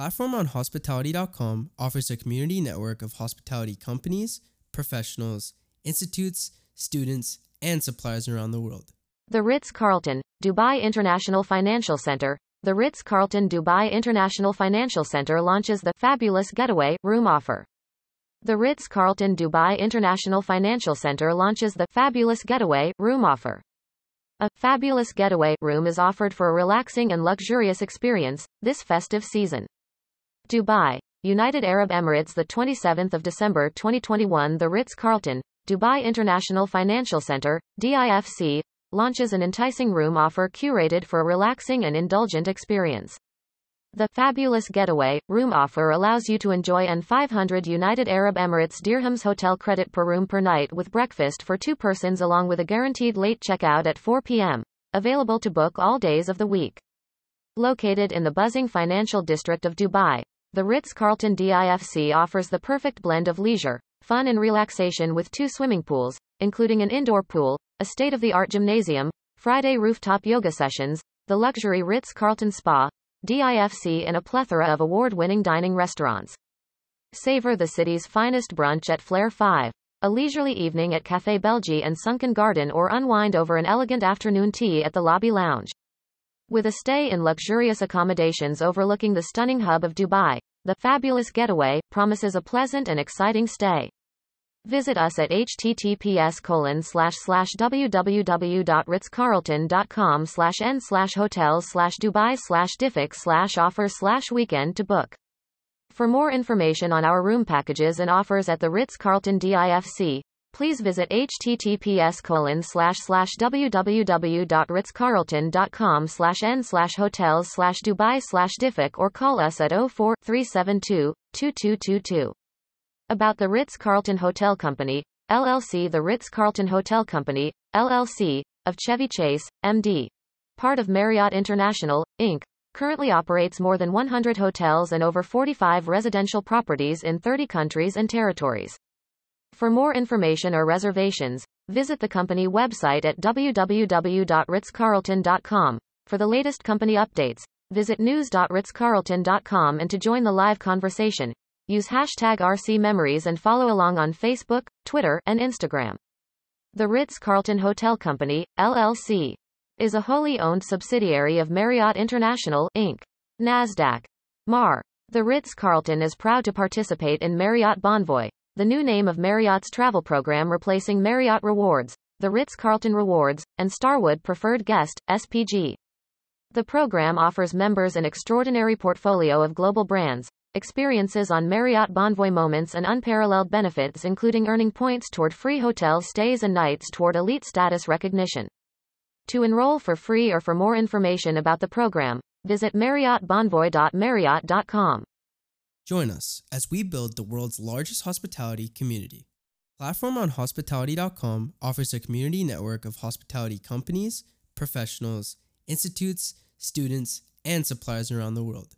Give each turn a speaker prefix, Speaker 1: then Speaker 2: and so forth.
Speaker 1: Platform on Hospitality.com offers a community network of hospitality companies, professionals, institutes, students, and suppliers around the world.
Speaker 2: The Ritz Carlton, Dubai International Financial Center. The Ritz Carlton Dubai International Financial Center launches the Fabulous Getaway Room offer. The Ritz Carlton Dubai International Financial Center launches the Fabulous Getaway Room offer. A fabulous getaway room is offered for a relaxing and luxurious experience this festive season. Dubai, United Arab Emirates, the 27th of December 2021, the Ritz-Carlton, Dubai International Financial Center, DIFC, launches an enticing room offer curated for a relaxing and indulgent experience. The fabulous getaway room offer allows you to enjoy an 500 United Arab Emirates dirhams hotel credit per room per night with breakfast for two persons along with a guaranteed late checkout at 4 p.m. Available to book all days of the week. Located in the buzzing financial district of Dubai, the Ritz-Carlton DIFC offers the perfect blend of leisure, fun and relaxation with two swimming pools, including an indoor pool, a state-of-the-art gymnasium, Friday rooftop yoga sessions, the luxury Ritz-Carlton Spa, DIFC and a plethora of award-winning dining restaurants. Savor the city's finest brunch at Flair 5, a leisurely evening at Café Belge and Sunken Garden or unwind over an elegant afternoon tea at the Lobby Lounge. With a stay in luxurious accommodations overlooking the stunning hub of Dubai, the fabulous getaway promises a pleasant and exciting stay. Visit us at https colon slash slash www.ritzcarlton.com slash n slash hotels slash Dubai slash diffix slash offer slash weekend to book. For more information on our room packages and offers at the Ritz-Carlton DIFC, please visit https colon slash slash www.ritzcarlton.com slash n slash hotels slash Dubai slash diffix or call us at 04 372 2222. About the Ritz-Carlton Hotel Company, LLC The Ritz-Carlton Hotel Company, LLC, of Chevy Chase, MD. Part of Marriott International, Inc., currently operates more than 100 hotels and over 45 residential properties in 30 countries and territories. For more information or reservations, visit the company website at www.ritzcarlton.com. For the latest company updates, visit news.ritzcarlton.com and to join the live conversation, Use hashtag RCMemories and follow along on Facebook, Twitter, and Instagram. The Ritz-Carlton Hotel Company, LLC, is a wholly owned subsidiary of Marriott International, Inc. NASDAQ. MAR. The Ritz-Carlton is proud to participate in Marriott Bonvoy, the new name of Marriott's travel program replacing Marriott Rewards, the Ritz-Carlton Rewards, and Starwood Preferred Guest, SPG. The program offers members an extraordinary portfolio of global brands, experiences on Marriott Bonvoy moments and unparalleled benefits including earning points toward free hotel stays and nights toward elite status recognition. To enroll for free or for more information about the program, visit marriottbonvoy.marriott.com.
Speaker 1: Join us as we build the world's largest hospitality community. Platform on Hospitality.com offers a community network of hospitality companies, professionals, institutes, students, and suppliers around the world.